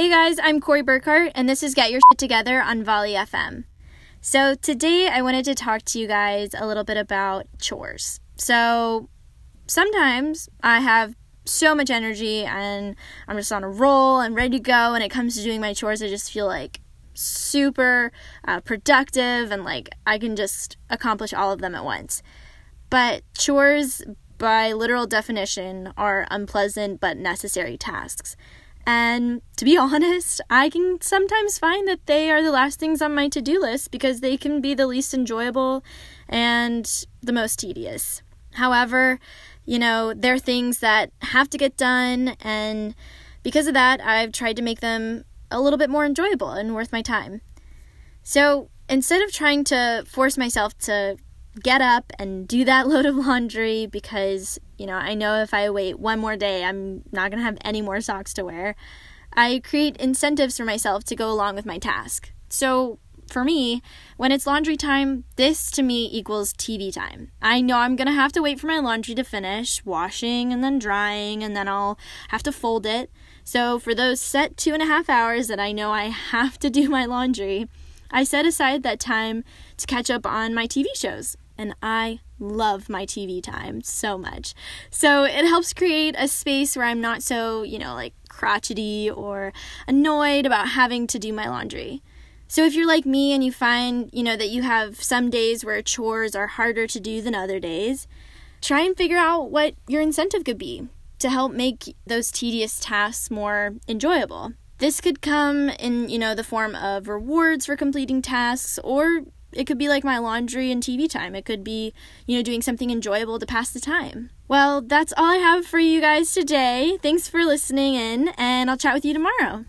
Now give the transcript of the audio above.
Hey guys, I'm Corey Burkhart, and this is Get Your Shit Together on Volley FM. So, today I wanted to talk to you guys a little bit about chores. So, sometimes I have so much energy and I'm just on a roll and ready to go. When it comes to doing my chores, I just feel like super uh, productive and like I can just accomplish all of them at once. But chores, by literal definition, are unpleasant but necessary tasks. And to be honest, I can sometimes find that they are the last things on my to do list because they can be the least enjoyable and the most tedious. However, you know, they're things that have to get done, and because of that, I've tried to make them a little bit more enjoyable and worth my time. So instead of trying to force myself to get up and do that load of laundry because, you know, I know if I wait one more day, I'm not going to have any more socks to wear, I create incentives for myself to go along with my task. So for me, when it's laundry time, this to me equals TV time. I know I'm gonna have to wait for my laundry to finish washing and then drying, and then I'll have to fold it. So, for those set two and a half hours that I know I have to do my laundry, I set aside that time to catch up on my TV shows. And I love my TV time so much. So it helps create a space where I'm not so, you know, like crotchety or annoyed about having to do my laundry. So if you're like me and you find, you know, that you have some days where chores are harder to do than other days, try and figure out what your incentive could be to help make those tedious tasks more enjoyable. This could come in, you know, the form of rewards for completing tasks or it could be like my laundry and TV time. It could be, you know, doing something enjoyable to pass the time. Well, that's all I have for you guys today. Thanks for listening in, and I'll chat with you tomorrow.